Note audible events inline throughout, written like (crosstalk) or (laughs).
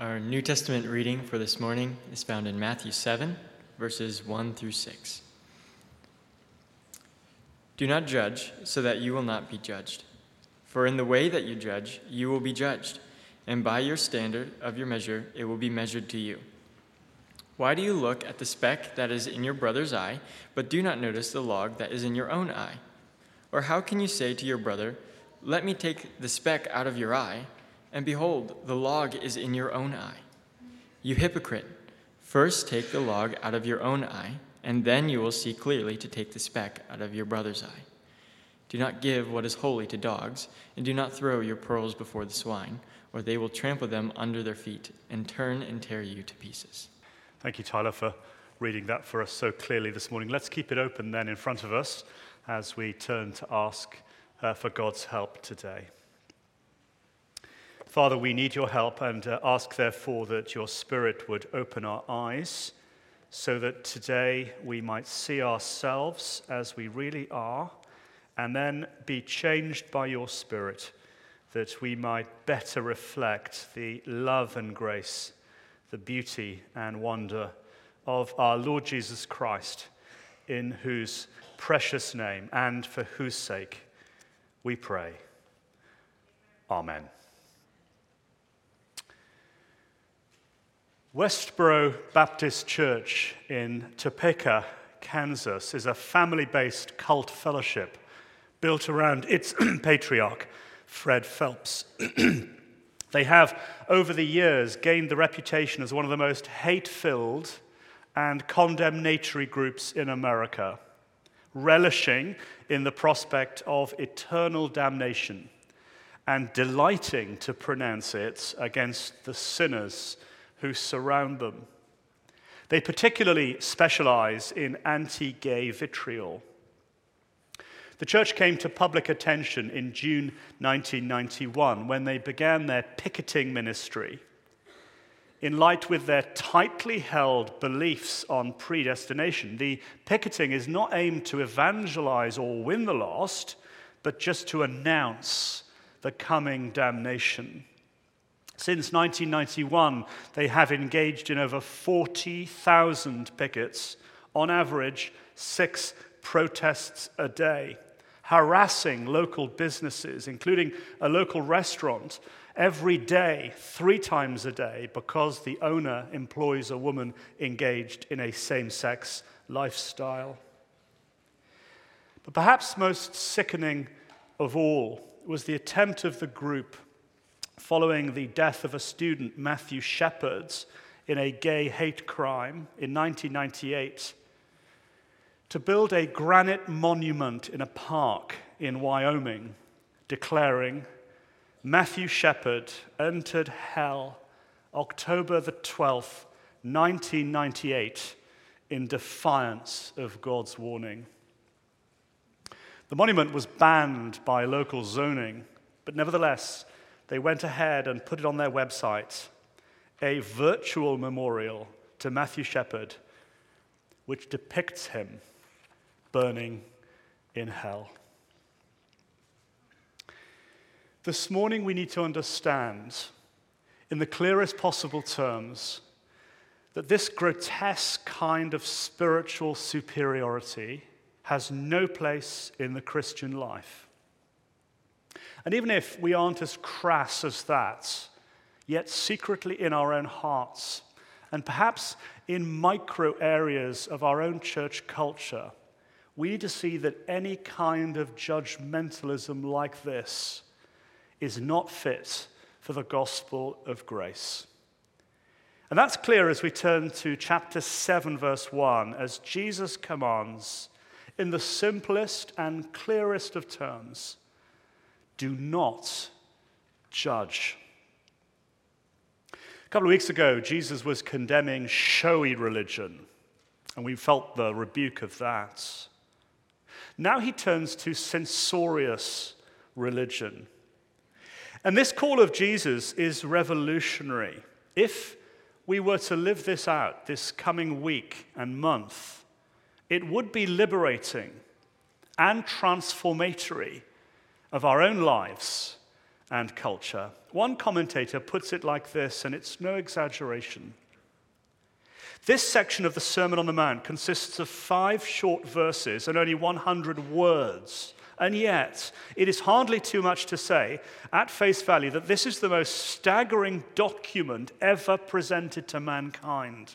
Our New Testament reading for this morning is found in Matthew 7, verses 1 through 6. Do not judge, so that you will not be judged. For in the way that you judge, you will be judged, and by your standard of your measure, it will be measured to you. Why do you look at the speck that is in your brother's eye, but do not notice the log that is in your own eye? Or how can you say to your brother, Let me take the speck out of your eye? And behold, the log is in your own eye. You hypocrite, first take the log out of your own eye, and then you will see clearly to take the speck out of your brother's eye. Do not give what is holy to dogs, and do not throw your pearls before the swine, or they will trample them under their feet and turn and tear you to pieces. Thank you, Tyler, for reading that for us so clearly this morning. Let's keep it open then in front of us as we turn to ask uh, for God's help today. Father, we need your help and uh, ask, therefore, that your Spirit would open our eyes so that today we might see ourselves as we really are and then be changed by your Spirit that we might better reflect the love and grace, the beauty and wonder of our Lord Jesus Christ, in whose precious name and for whose sake we pray. Amen. Westboro Baptist Church in Topeka, Kansas, is a family based cult fellowship built around its (clears throat) patriarch, Fred Phelps. (clears throat) they have, over the years, gained the reputation as one of the most hate filled and condemnatory groups in America, relishing in the prospect of eternal damnation and delighting to pronounce it against the sinners who surround them. They particularly specialize in anti gay vitriol. The church came to public attention in June 1991 when they began their picketing ministry. In light with their tightly held beliefs on predestination, the picketing is not aimed to evangelize or win the lost, but just to announce the coming damnation. Since 1991, they have engaged in over 40,000 pickets, on average, six protests a day, harassing local businesses, including a local restaurant, every day, three times a day, because the owner employs a woman engaged in a same sex lifestyle. But perhaps most sickening of all was the attempt of the group following the death of a student, Matthew Shepard, in a gay hate crime in 1998, to build a granite monument in a park in Wyoming, declaring, Matthew Shepard entered hell October the 12th, 1998, in defiance of God's warning. The monument was banned by local zoning, but nevertheless, they went ahead and put it on their website a virtual memorial to Matthew Shepard, which depicts him burning in hell. This morning, we need to understand, in the clearest possible terms, that this grotesque kind of spiritual superiority has no place in the Christian life. And even if we aren't as crass as that, yet secretly in our own hearts, and perhaps in micro areas of our own church culture, we need to see that any kind of judgmentalism like this is not fit for the gospel of grace. And that's clear as we turn to chapter 7, verse 1, as Jesus commands, in the simplest and clearest of terms, do not judge. A couple of weeks ago, Jesus was condemning showy religion, and we felt the rebuke of that. Now he turns to censorious religion. And this call of Jesus is revolutionary. If we were to live this out this coming week and month, it would be liberating and transformatory of our own lives and culture. One commentator puts it like this, and it's no exaggeration. This section of the Sermon on the Mount consists of five short verses and only 100 words. And yet, it is hardly too much to say, at face value, that this is the most staggering document ever presented to mankind.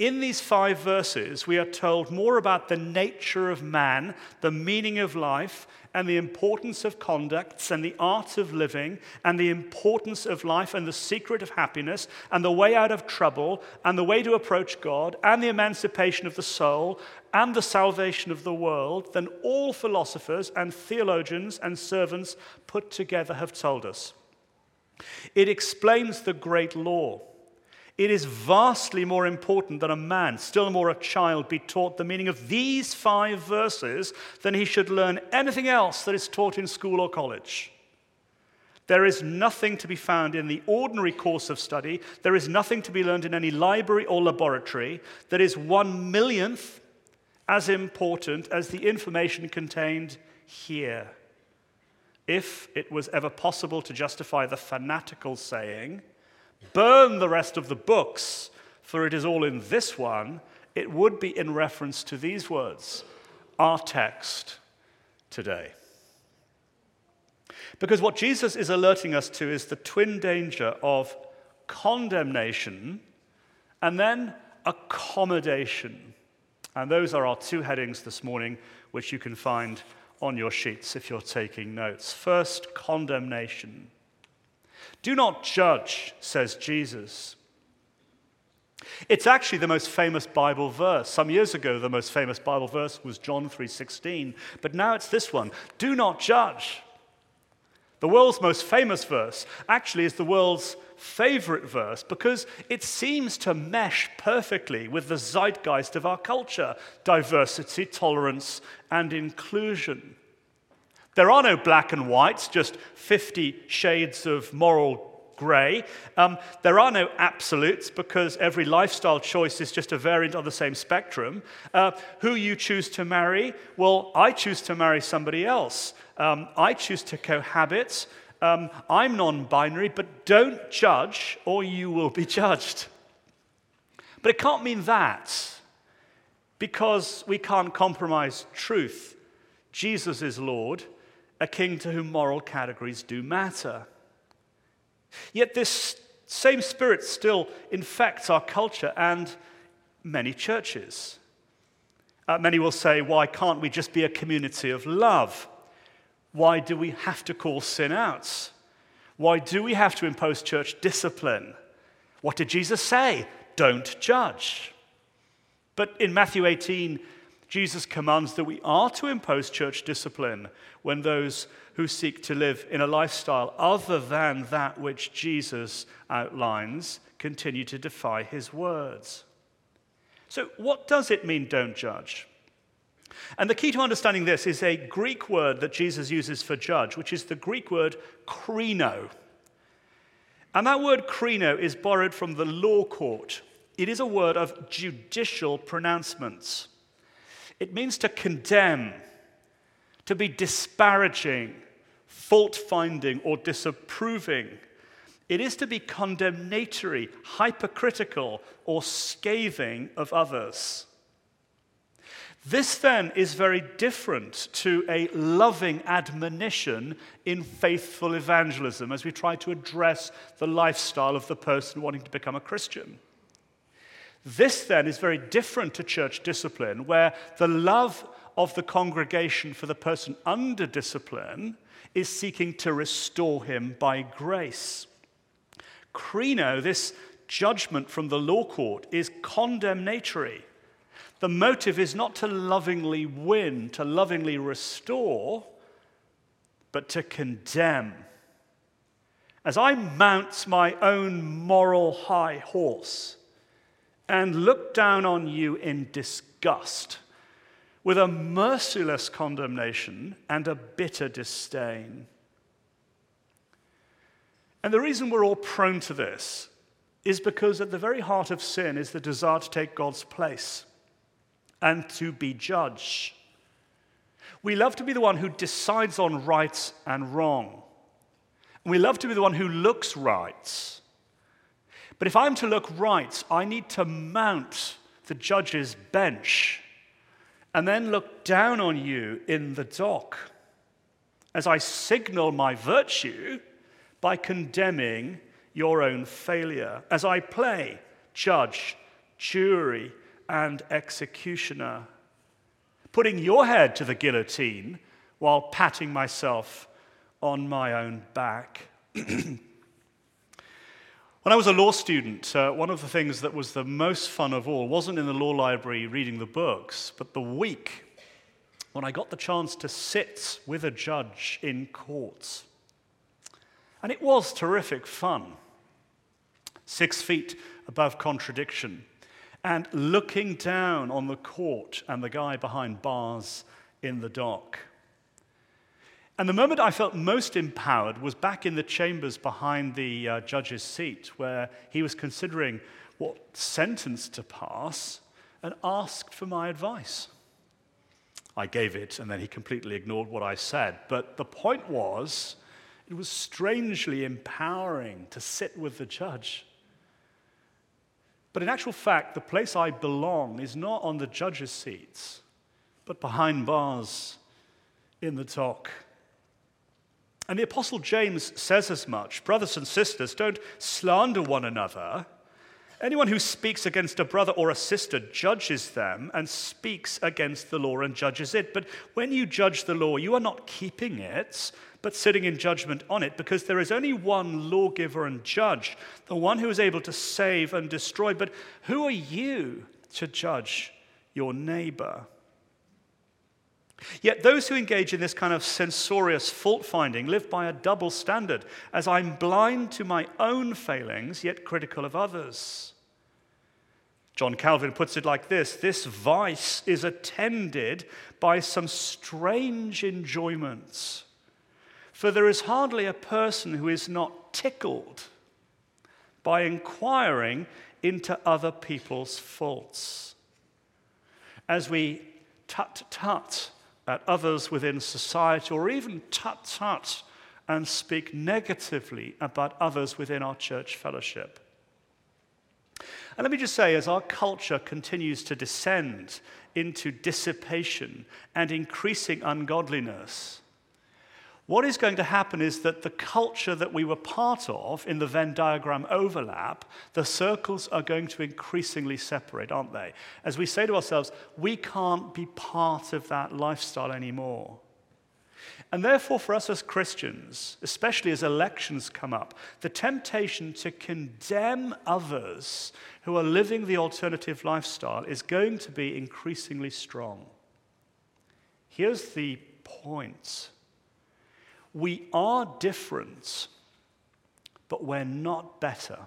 In these five verses, we are told more about the nature of man, the meaning of life, and the importance of conducts and the art of living and the importance of life and the secret of happiness and the way out of trouble and the way to approach God and the emancipation of the soul and the salvation of the world than all philosophers and theologians and servants put together have told us. It explains the great law it is vastly more important that a man, still more a child, be taught the meaning of these five verses than he should learn anything else that is taught in school or college. There is nothing to be found in the ordinary course of study. There is nothing to be learned in any library or laboratory that is one millionth as important as the information contained here. If it was ever possible to justify the fanatical saying, burn the rest of the books, for it is all in this one, it would be in reference to these words, our text today. Because what Jesus is alerting us to is the twin danger of condemnation and then accommodation. And those are our two headings this morning, which you can find on your sheets if you're taking notes. First, condemnation. Do not judge, says Jesus. It's actually the most famous Bible verse. Some years ago, the most famous Bible verse was John 3:16, but now it's this one. Do not judge. The world's most famous verse actually is the world's favorite verse because it seems to mesh perfectly with the zeitgeist of our culture diversity, tolerance, and inclusion. There are no black and whites, just 50 shades of moral grey. Um, there are no absolutes because every lifestyle choice is just a variant on the same spectrum. Uh, who you choose to marry, well, I choose to marry somebody else. Um, I choose to cohabit. Um, I'm non binary, but don't judge or you will be (laughs) judged. But it can't mean that because we can't compromise truth. Jesus is Lord a king to whom moral categories do matter. Yet this same spirit still infects our culture and many churches. Uh, many will say, why can't we just be a community of love? Why do we have to call sin out? Why do we have to impose church discipline? What did Jesus say? Don't judge. But in Matthew 18, Jesus commands that we are to impose church discipline when those who seek to live in a lifestyle other than that which Jesus outlines continue to defy his words. So, what does it mean, don't judge? And the key to understanding this is a Greek word that Jesus uses for judge, which is the Greek word krino. And that word krino is borrowed from the law court. It is a word of judicial pronouncements. It means to condemn, to be disparaging, fault finding, or disapproving. It is to be condemnatory, hypercritical, or scathing of others. This then is very different to a loving admonition in faithful evangelism as we try to address the lifestyle of the person wanting to become a Christian. This then is very different to church discipline, where the love of the congregation for the person under discipline is seeking to restore him by grace. Krino, this judgment from the law court, is condemnatory. The motive is not to lovingly win, to lovingly restore, but to condemn. As I mount my own moral high horse, and look down on you in disgust, with a merciless condemnation and a bitter disdain. And the reason we're all prone to this is because at the very heart of sin is the desire to take God's place and to be judged. We love to be the one who decides on right and wrong. We love to be the one who looks right. But if I'm to look right, I need to mount the judge's bench and then look down on you in the dock as I signal my virtue by condemning your own failure, as I play judge, jury, and executioner, putting your head to the guillotine while patting myself on my own back. (clears throat) when I was a law student, uh, one of the things that was the most fun of all wasn't in the law library reading the books, but the week when I got the chance to sit with a judge in court. And it was terrific fun. Six feet above contradiction, and looking down on the court and the guy behind bars in the dock. And the moment I felt most empowered was back in the chambers behind the uh, judge's seat, where he was considering what sentence to pass and asked for my advice. I gave it, and then he completely ignored what I said. But the point was, it was strangely empowering to sit with the judge. But in actual fact, the place I belong is not on the judge's seats, but behind bars in the dock. And the Apostle James says as much Brothers and sisters, don't slander one another. Anyone who speaks against a brother or a sister judges them and speaks against the law and judges it. But when you judge the law, you are not keeping it, but sitting in judgment on it, because there is only one lawgiver and judge, the one who is able to save and destroy. But who are you to judge your neighbor? Yet those who engage in this kind of censorious fault finding live by a double standard, as I'm blind to my own failings, yet critical of others. John Calvin puts it like this this vice is attended by some strange enjoyments. For there is hardly a person who is not tickled by inquiring into other people's faults. As we tut tut at others within society, or even tut tut and speak negatively about others within our church fellowship. And let me just say, as our culture continues to descend into dissipation and increasing ungodliness, what is going to happen is that the culture that we were part of in the Venn diagram overlap, the circles are going to increasingly separate, aren't they? As we say to ourselves, we can't be part of that lifestyle anymore. And therefore, for us as Christians, especially as elections come up, the temptation to condemn others who are living the alternative lifestyle is going to be increasingly strong. Here's the point we are different, but we're not better.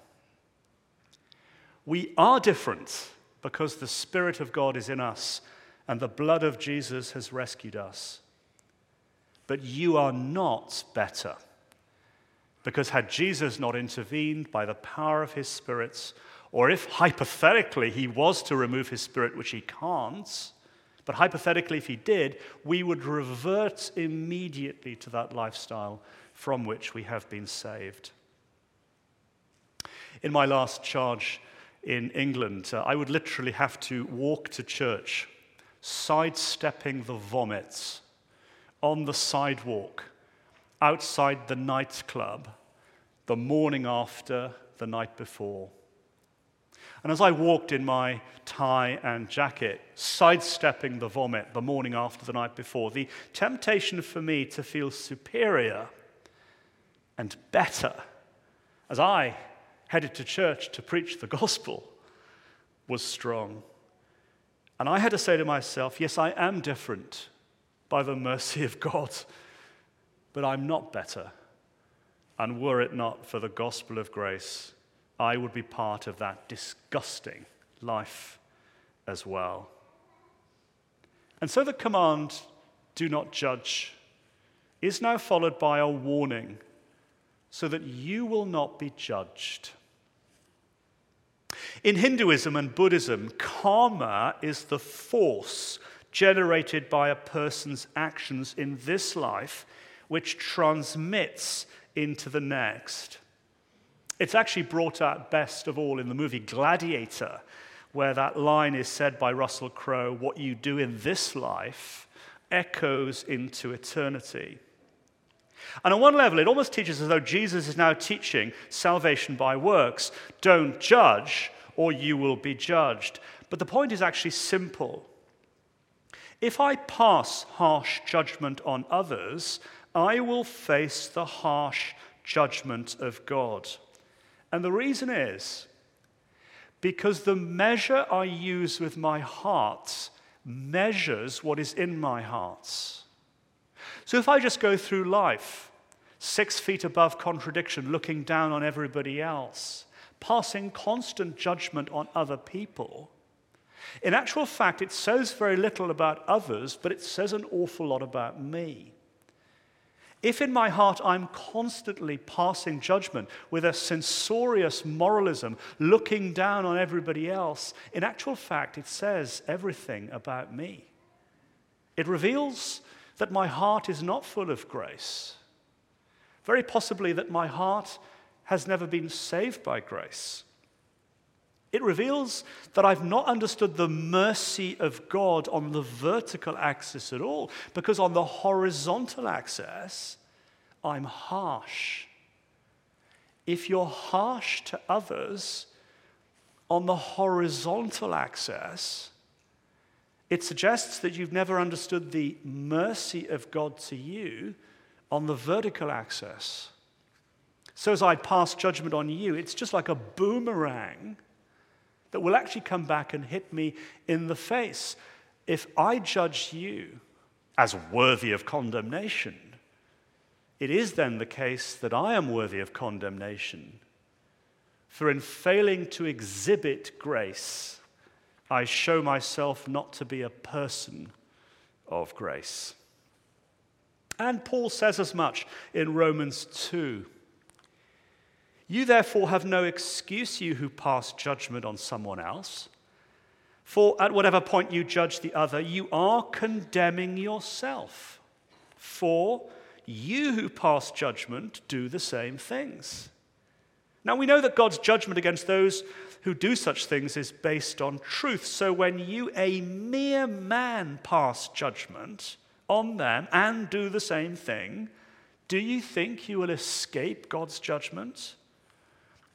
We are different because the Spirit of God is in us and the blood of Jesus has rescued us. But you are not better. Because had Jesus not intervened by the power of his Spirit, or if hypothetically he was to remove his Spirit, which he can't, but hypothetically, if he did, we would revert immediately to that lifestyle from which we have been saved. In my last charge in England, uh, I would literally have to walk to church, sidestepping the vomits on the sidewalk, outside the nightclub, the morning after, the night before. And as I walked in my tie and jacket, sidestepping the vomit the morning after the night before, the temptation for me to feel superior and better as I headed to church to preach the gospel was strong. And I had to say to myself, yes, I am different by the mercy of God, but I'm not better. And were it not for the gospel of grace, I would be part of that disgusting life as well. And so the command, do not judge, is now followed by a warning so that you will not be judged. In Hinduism and Buddhism, karma is the force generated by a person's actions in this life, which transmits into the next. It's actually brought out best of all in the movie Gladiator, where that line is said by Russell Crowe what you do in this life echoes into eternity. And on one level, it almost teaches as though Jesus is now teaching salvation by works. Don't judge, or you will be judged. But the point is actually simple. If I pass harsh judgment on others, I will face the harsh judgment of God. And the reason is because the measure I use with my heart measures what is in my heart. So if I just go through life six feet above contradiction, looking down on everybody else, passing constant judgment on other people, in actual fact, it says very little about others, but it says an awful lot about me. If in my heart I'm constantly passing judgment with a censorious moralism, looking down on everybody else, in actual fact, it says everything about me. It reveals that my heart is not full of grace. Very possibly that my heart has never been saved by grace. It reveals that I've not understood the mercy of God on the vertical axis at all, because on the horizontal axis, I'm harsh. If you're harsh to others on the horizontal axis, it suggests that you've never understood the mercy of God to you on the vertical axis. So, as I pass judgment on you, it's just like a boomerang that will actually come back and hit me in the face. If I judge you as worthy of condemnation, it is then the case that I am worthy of condemnation. For in failing to exhibit grace, I show myself not to be a person of grace. And Paul says as much in Romans 2. You therefore have no excuse, you who pass judgment on someone else. For at whatever point you judge the other, you are condemning yourself. For you who pass judgment do the same things. Now we know that God's judgment against those who do such things is based on truth. So when you, a mere man, pass judgment on them and do the same thing, do you think you will escape God's judgment?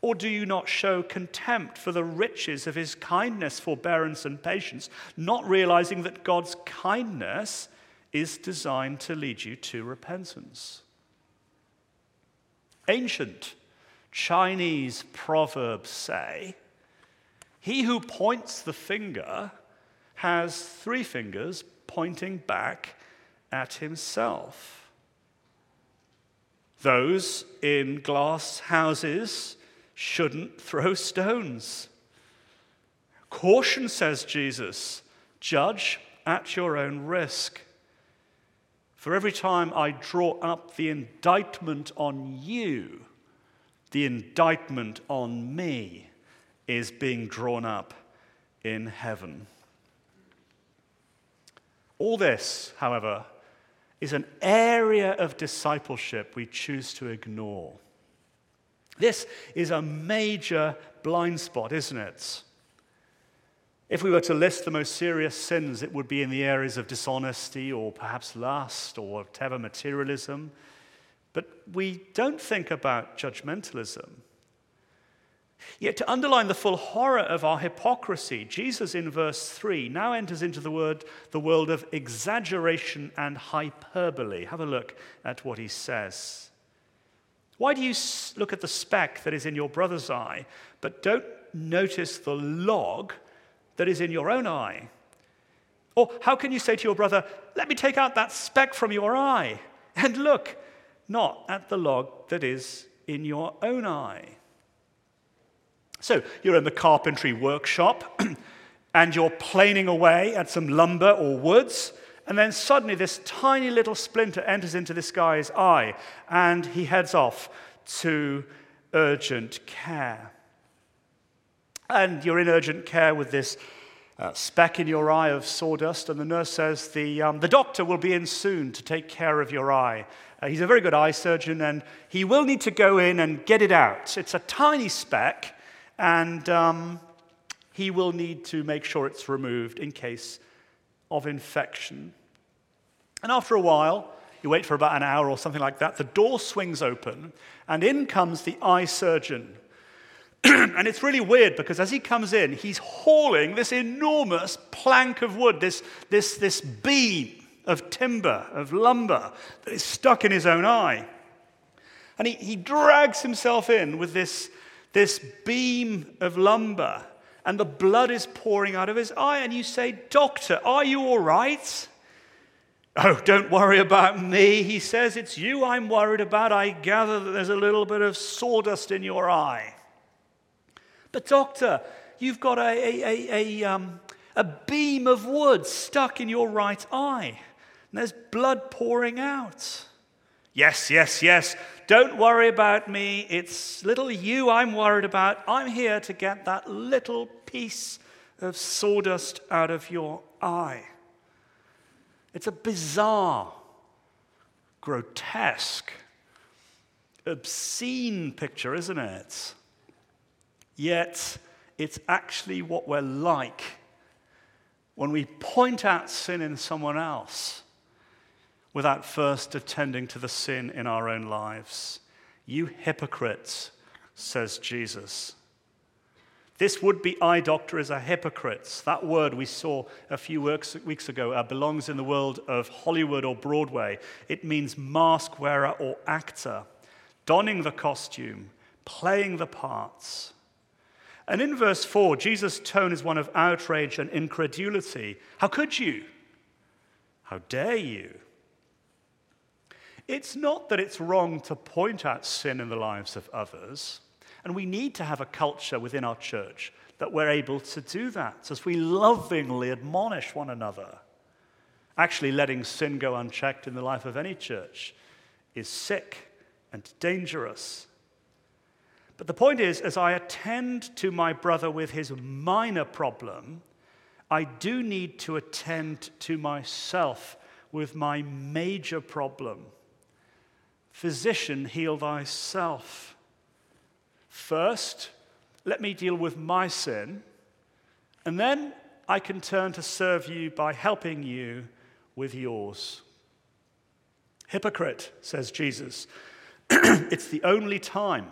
Or do you not show contempt for the riches of his kindness, forbearance, and patience, not realizing that God's kindness is designed to lead you to repentance? Ancient Chinese proverbs say, he who points the finger has three fingers pointing back at himself. Those in glass houses shouldn't throw stones. Caution, says Jesus, judge at your own risk. For every time I draw up the indictment on you, the indictment on me is being drawn up in heaven. All this, however, is an area of discipleship we choose to ignore. This is a major blind spot, isn't it? If we were to list the most serious sins, it would be in the areas of dishonesty or perhaps lust or whatever, materialism. But we don't think about judgmentalism. Yet, to underline the full horror of our hypocrisy, Jesus in verse 3 now enters into the, word, the world of exaggeration and hyperbole. Have a look at what he says. Why do you look at the speck that is in your brother's eye, but don't notice the log that is in your own eye? Or how can you say to your brother, Let me take out that speck from your eye, and look not at the log that is in your own eye? So you're in the carpentry workshop (clears throat) and you're planing away at some lumber or woods, and then suddenly this tiny little splinter enters into this guy's eye and he heads off to urgent care. And you're in urgent care with this uh, speck in your eye of sawdust, and the nurse says, The, um, the doctor will be in soon to take care of your eye. Uh, he's a very good eye surgeon, and he will need to go in and get it out. It's a tiny speck, and um, he will need to make sure it's removed in case of infection. And after a while, you wait for about an hour or something like that, the door swings open, and in comes the eye surgeon. (clears throat) and it's really weird because as he comes in, he's hauling this enormous plank of wood, this, this, this beam of timber, of lumber that is stuck in his own eye. And he, he drags himself in with this, this beam of lumber, and the blood is pouring out of his eye. And you say, Doctor, are you all right? Oh, don't worry about me, he says. It's you I'm worried about. I gather that there's a little bit of sawdust in your eye. But, doctor, you've got a, a, a, a, um, a beam of wood stuck in your right eye, and there's blood pouring out. Yes, yes, yes. Don't worry about me. It's little you I'm worried about. I'm here to get that little piece of sawdust out of your eye. It's a bizarre, grotesque, obscene picture, isn't it? Yet, it's actually what we're like when we point out sin in someone else without first attending to the sin in our own lives. You hypocrites, says Jesus. This would be eye doctor is a hypocrite. That word we saw a few weeks ago uh, belongs in the world of Hollywood or Broadway. It means mask wearer or actor, donning the costume, playing the parts. And in verse 4, Jesus' tone is one of outrage and incredulity. How could you? How dare you? It's not that it's wrong to point out sin in the lives of others, and we need to have a culture within our church that we're able to do that as we lovingly admonish one another. Actually, letting sin go unchecked in the life of any church is sick and dangerous. But the point is, as I attend to my brother with his minor problem, I do need to attend to myself with my major problem. Physician, heal thyself. First, let me deal with my sin, and then I can turn to serve you by helping you with yours. Hypocrite, says Jesus. (clears throat) it's the only time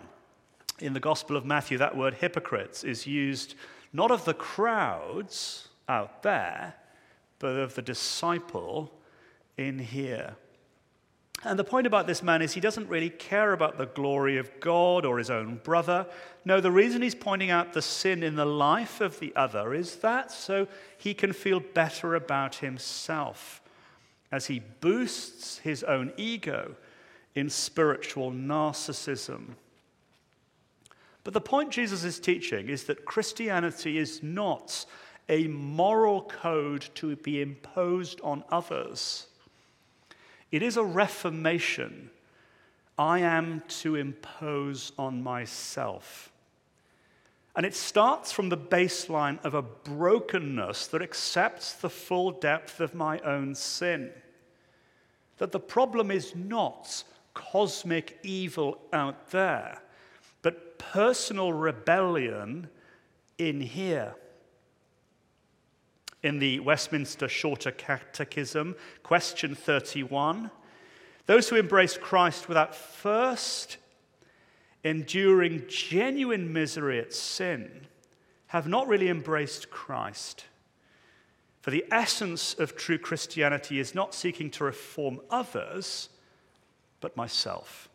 in the Gospel of Matthew, that word hypocrites is used not of the crowds out there, but of the disciple in here. And the point about this man is he doesn't really care about the glory of God or his own brother. No, the reason he's pointing out the sin in the life of the other is that so he can feel better about himself as he boosts his own ego in spiritual narcissism. But the point Jesus is teaching is that Christianity is not a moral code to be imposed on others. It is a reformation I am to impose on myself. And it starts from the baseline of a brokenness that accepts the full depth of my own sin. That the problem is not cosmic evil out there, but personal rebellion in here. In the Westminster Shorter Catechism, question 31, those who embrace Christ without first enduring genuine misery at sin have not really embraced Christ. For the essence of true Christianity is not seeking to reform others, but myself.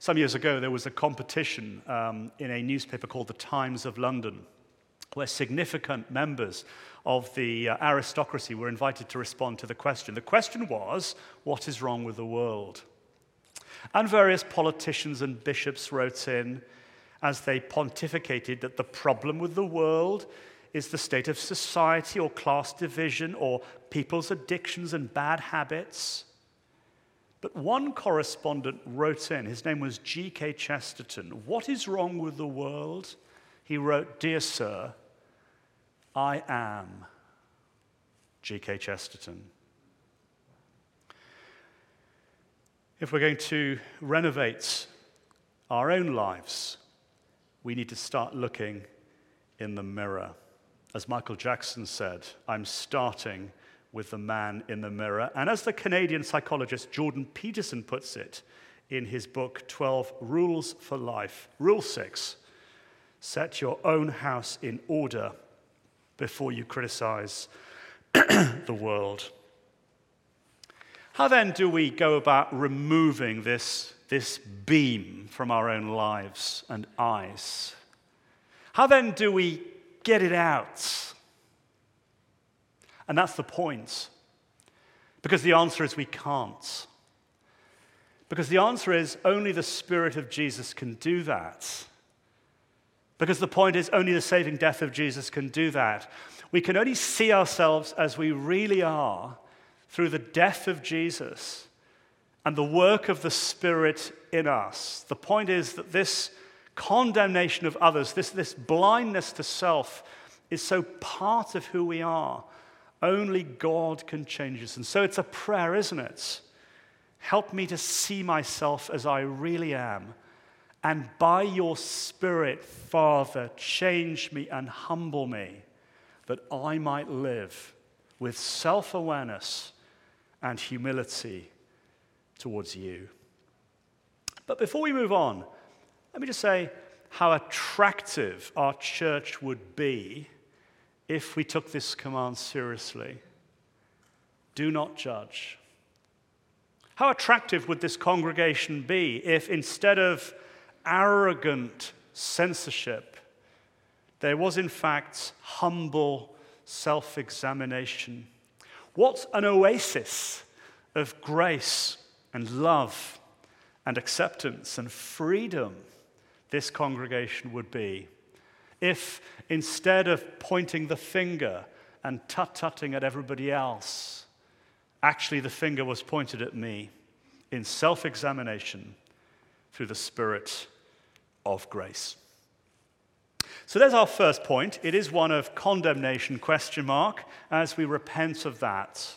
Some years ago, there was a competition um, in a newspaper called the Times of London, where significant members of the uh, aristocracy were invited to respond to the question. The question was, What is wrong with the world? And various politicians and bishops wrote in as they pontificated that the problem with the world is the state of society or class division or people's addictions and bad habits. But one correspondent wrote in, his name was G.K. Chesterton, What is wrong with the world? He wrote, Dear Sir, I am G.K. Chesterton. If we're going to renovate our own lives, we need to start looking in the mirror. As Michael Jackson said, I'm starting with the man in the mirror. And as the Canadian psychologist Jordan Peterson puts it in his book, 12 Rules for Life, Rule 6 set your own house in order before you criticize (clears throat) the world. How then do we go about removing this, this beam from our own lives and eyes? How then do we get it out? And that's the point. Because the answer is we can't. Because the answer is only the Spirit of Jesus can do that. Because the point is only the saving death of Jesus can do that. We can only see ourselves as we really are through the death of Jesus and the work of the Spirit in us. The point is that this condemnation of others, this, this blindness to self, is so part of who we are. Only God can change us. And so it's a prayer, isn't it? Help me to see myself as I really am. And by your Spirit, Father, change me and humble me that I might live with self awareness and humility towards you. But before we move on, let me just say how attractive our church would be if we took this command seriously. Do not judge. How attractive would this congregation be if instead of arrogant censorship, there was in fact humble self examination? What an oasis of grace and love and acceptance and freedom this congregation would be if instead of pointing the finger and tut tutting at everybody else, actually the finger was pointed at me in self examination through the Spirit of grace. So there's our first point. It is one of condemnation, question mark, as we repent of that.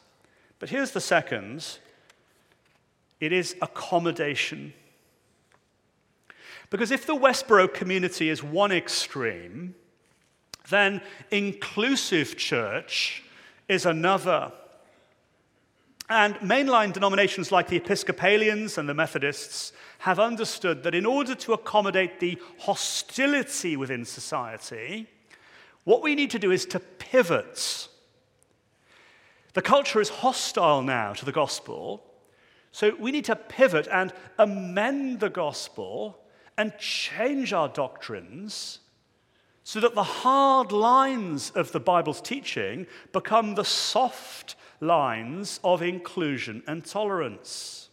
But here's the second it is accommodation. Because if the Westboro community is one extreme, then inclusive church is another. And mainline denominations like the Episcopalians and the Methodists have understood that in order to accommodate the hostility within society, what we need to do is to pivot. The culture is hostile now to the gospel, so we need to pivot and amend the gospel and change our doctrines so that the hard lines of the Bible's teaching become the soft lines of inclusion and tolerance.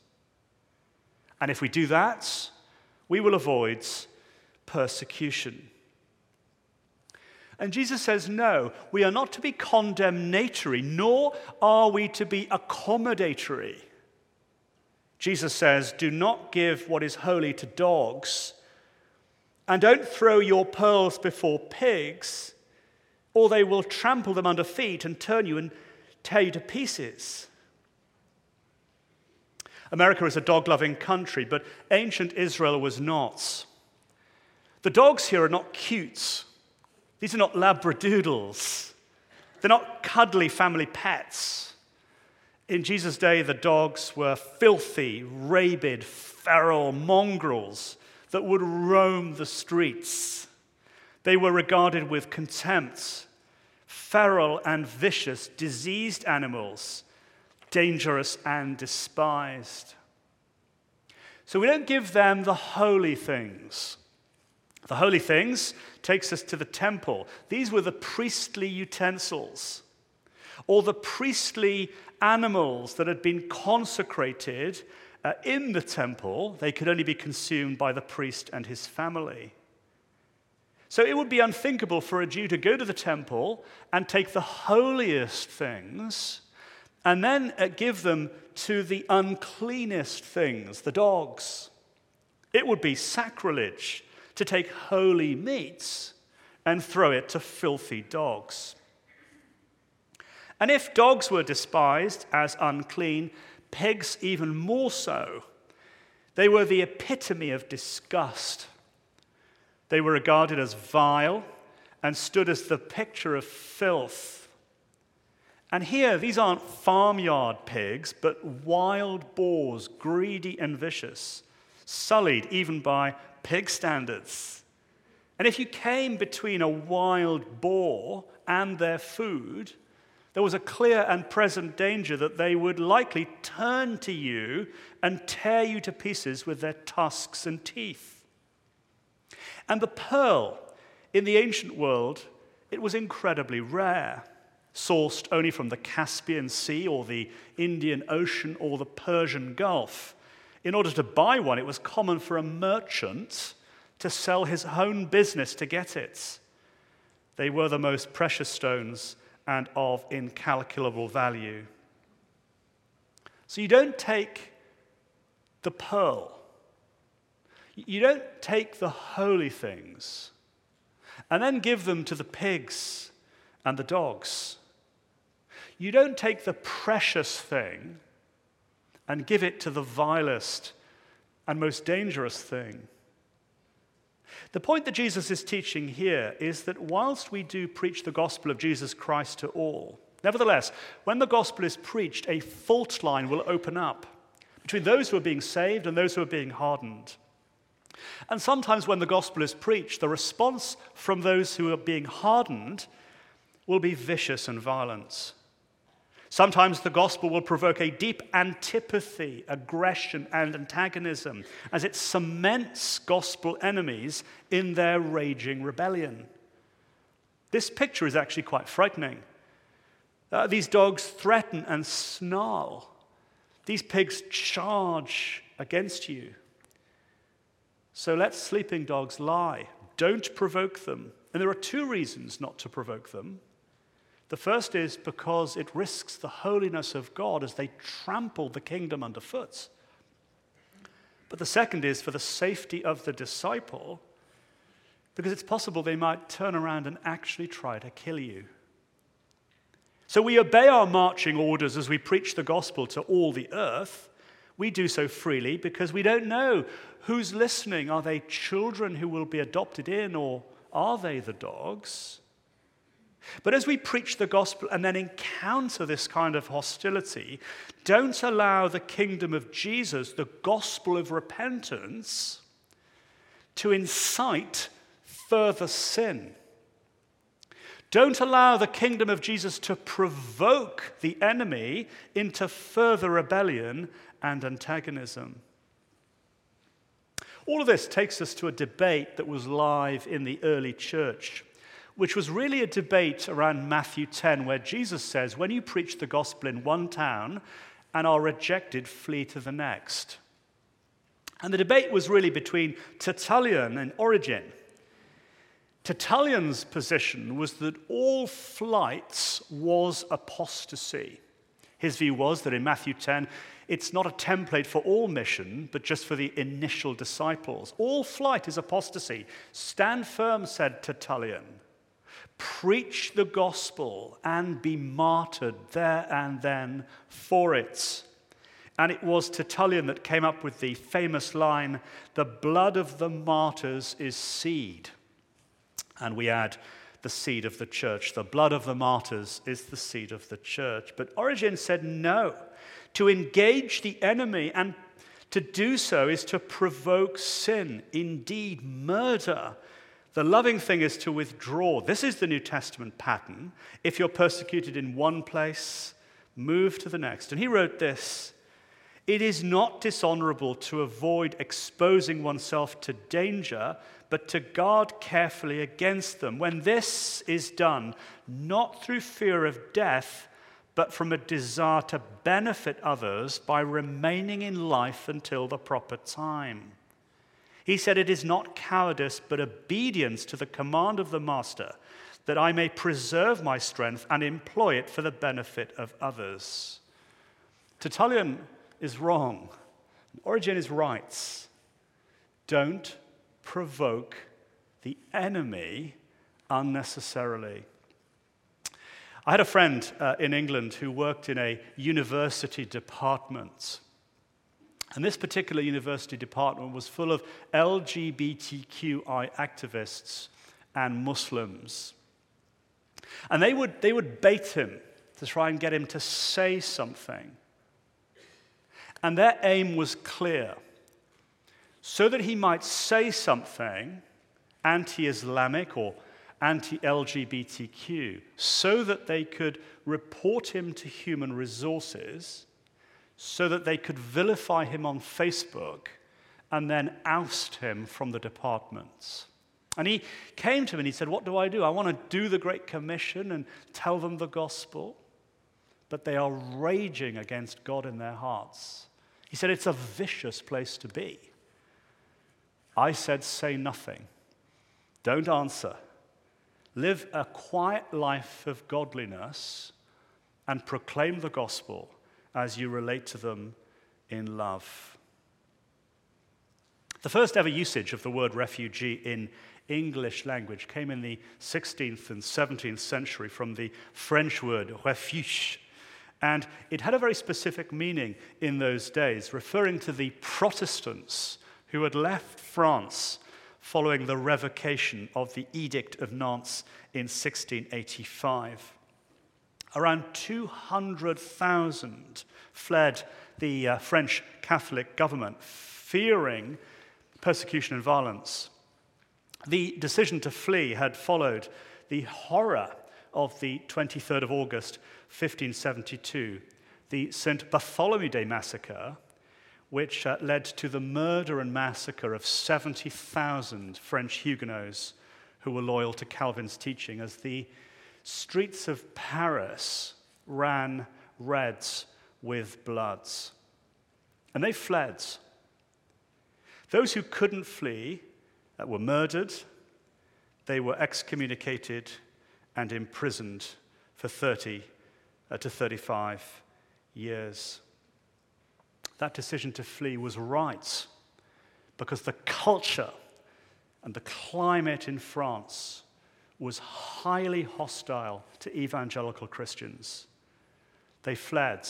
And if we do that, we will avoid persecution. And Jesus says, no, we are not to be condemnatory, nor are we to be accommodatory. Jesus says, do not give what is holy to dogs, and don't throw your pearls before pigs, or they will trample them under feet and turn you and tear you to pieces. America is a dog loving country, but ancient Israel was not. The dogs here are not cute. These are not labradoodles. They're not cuddly family pets. In Jesus' day, the dogs were filthy, rabid, feral mongrels that would roam the streets. They were regarded with contempt, feral and vicious, diseased animals dangerous and despised. So we don't give them the holy things. The holy things takes us to the temple. These were the priestly utensils, or the priestly animals that had been consecrated uh, in the temple. They could only be consumed by the priest and his family. So it would be unthinkable for a Jew to go to the temple and take the holiest things and then uh, give them to the uncleanest things, the dogs. It would be sacrilege to take holy meats and throw it to filthy dogs. And if dogs were despised as unclean, pigs even more so. They were the epitome of disgust. They were regarded as vile and stood as the picture of filth. And here, these aren't farmyard pigs, but wild boars, greedy and vicious, sullied even by pig standards. And if you came between a wild boar and their food, there was a clear and present danger that they would likely turn to you and tear you to pieces with their tusks and teeth. And the pearl in the ancient world, it was incredibly rare, sourced only from the Caspian Sea or the Indian Ocean or the Persian Gulf. In order to buy one, it was common for a merchant to sell his own business to get it. They were the most precious stones and of incalculable value. So you don't take the pearl, you don't take the holy things and then give them to the pigs and the dogs. You don't take the precious thing and give it to the vilest and most dangerous thing. The point that Jesus is teaching here is that whilst we do preach the gospel of Jesus Christ to all, nevertheless, when the gospel is preached, a fault line will open up between those who are being saved and those who are being hardened. And sometimes when the gospel is preached, the response from those who are being hardened will be vicious and violent. Sometimes the gospel will provoke a deep antipathy, aggression, and antagonism as it cements gospel enemies in their raging rebellion. This picture is actually quite frightening. Uh, these dogs threaten and snarl. These pigs charge against you. So let sleeping dogs lie. Don't provoke them. And there are two reasons not to provoke them. The first is because it risks the holiness of God as they trample the kingdom underfoot. But the second is for the safety of the disciple, because it's possible they might turn around and actually try to kill you. So we obey our marching orders as we preach the gospel to all the earth. We do so freely because we don't know who's listening. Are they children who will be adopted in, or are they the dogs? But as we preach the gospel and then encounter this kind of hostility, don't allow the kingdom of Jesus, the gospel of repentance, to incite further sin. Don't allow the kingdom of Jesus to provoke the enemy into further rebellion and antagonism. All of this takes us to a debate that was live in the early church which was really a debate around Matthew 10, where Jesus says, When you preach the gospel in one town and are rejected, flee to the next. And the debate was really between Tertullian and Origen. Tertullian's position was that all flights was apostasy. His view was that in Matthew 10, it's not a template for all mission, but just for the initial disciples. All flight is apostasy. Stand firm, said Tertullian. Preach the gospel and be martyred there and then for it. And it was Tertullian that came up with the famous line the blood of the martyrs is seed. And we add the seed of the church. The blood of the martyrs is the seed of the church. But Origen said no. To engage the enemy and to do so is to provoke sin, indeed, murder the loving thing is to withdraw. This is the New Testament pattern. If you're persecuted in one place, move to the next. And he wrote this It is not dishonorable to avoid exposing oneself to danger, but to guard carefully against them. When this is done, not through fear of death, but from a desire to benefit others by remaining in life until the proper time. He said, It is not cowardice, but obedience to the command of the master, that I may preserve my strength and employ it for the benefit of others. Tertullian is wrong. Origen is right. Don't provoke the enemy unnecessarily. I had a friend uh, in England who worked in a university department. And this particular university department was full of LGBTQI activists and Muslims. And they would, they would bait him to try and get him to say something. And their aim was clear so that he might say something anti Islamic or anti LGBTQ, so that they could report him to human resources, so that they could vilify him on Facebook, and then oust him from the departments. And he came to me and he said, What do I do? I want to do the Great Commission and tell them the gospel, but they are raging against God in their hearts. He said, It's a vicious place to be. I said, Say nothing. Don't answer. Live a quiet life of godliness and proclaim the gospel as you relate to them in love. The first ever usage of the word refugee in English language came in the 16th and 17th century from the French word refuge. And it had a very specific meaning in those days, referring to the Protestants who had left France following the revocation of the Edict of Nantes in 1685. Around 200,000 fled the uh, French Catholic government, fearing persecution and violence. The decision to flee had followed the horror of the 23rd of August, 1572, the St. Bartholomew Day massacre, which uh, led to the murder and massacre of 70,000 French Huguenots who were loyal to Calvin's teaching as the streets of Paris ran red with bloods. And they fled. Those who couldn't flee were murdered, they were excommunicated and imprisoned for 30 uh, to 35 years that decision to flee was right because the culture and the climate in France was highly hostile to evangelical Christians. They fled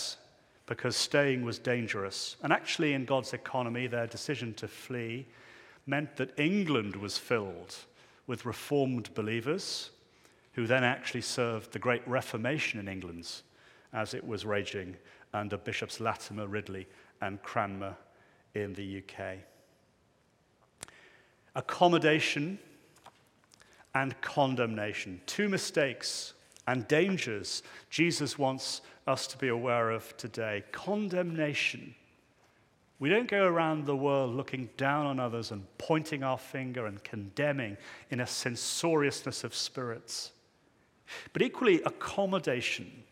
because staying was dangerous. And actually, in God's economy, their decision to flee meant that England was filled with reformed believers who then actually served the Great Reformation in England as it was raging under Bishops Latimer, Ridley, and Cranmer in the UK. Accommodation and condemnation, two mistakes and dangers Jesus wants us to be aware of today. Condemnation. We don't go around the world looking down on others and pointing our finger and condemning in a censoriousness of spirits. But equally, accommodation.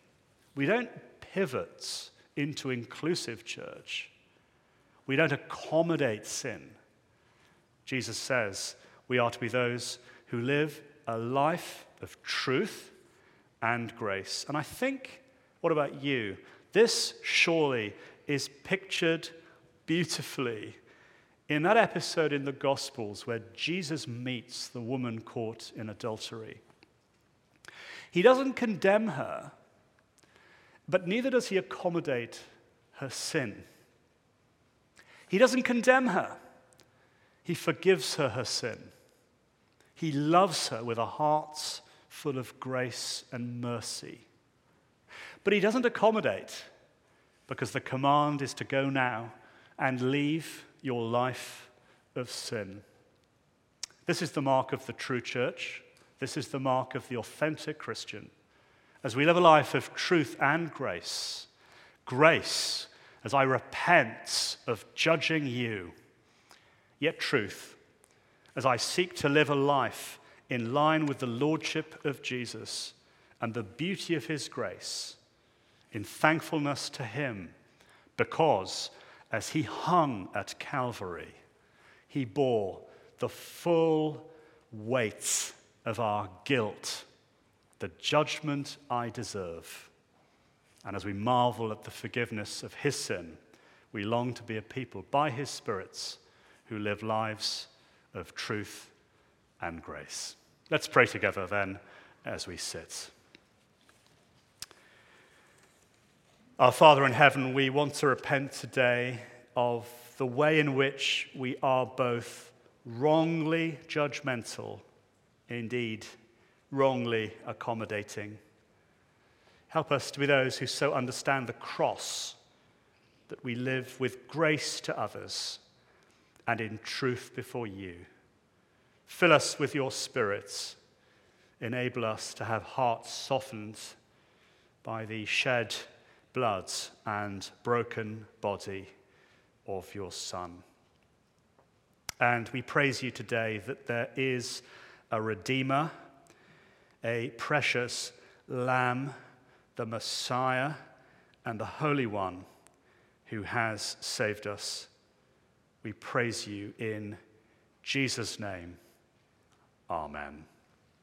We don't pivot into inclusive church. We don't accommodate sin. Jesus says we are to be those who live a life of truth and grace. And I think, what about you? This surely is pictured beautifully in that episode in the Gospels where Jesus meets the woman caught in adultery. He doesn't condemn her, but neither does he accommodate her sin. He doesn't condemn her, he forgives her her sin. He loves her with a heart full of grace and mercy. But he doesn't accommodate because the command is to go now and leave your life of sin. This is the mark of the true church. This is the mark of the authentic Christian as we live a life of truth and grace. Grace as I repent of judging you, yet truth as I seek to live a life in line with the lordship of Jesus and the beauty of his grace, in thankfulness to him, because as he hung at Calvary, he bore the full weight of our guilt the judgment I deserve. And as we marvel at the forgiveness of his sin, we long to be a people by his spirits who live lives of truth and grace. Let's pray together then as we sit. Our Father in heaven, we want to repent today of the way in which we are both wrongly judgmental, indeed, wrongly accommodating. Help us to be those who so understand the cross that we live with grace to others and in truth before you. Fill us with your spirits. Enable us to have hearts softened by the shed blood and broken body of your Son. And we praise you today that there is a Redeemer, a precious Lamb, the Messiah, and the Holy One who has saved us. We praise you in Jesus' name. Amen.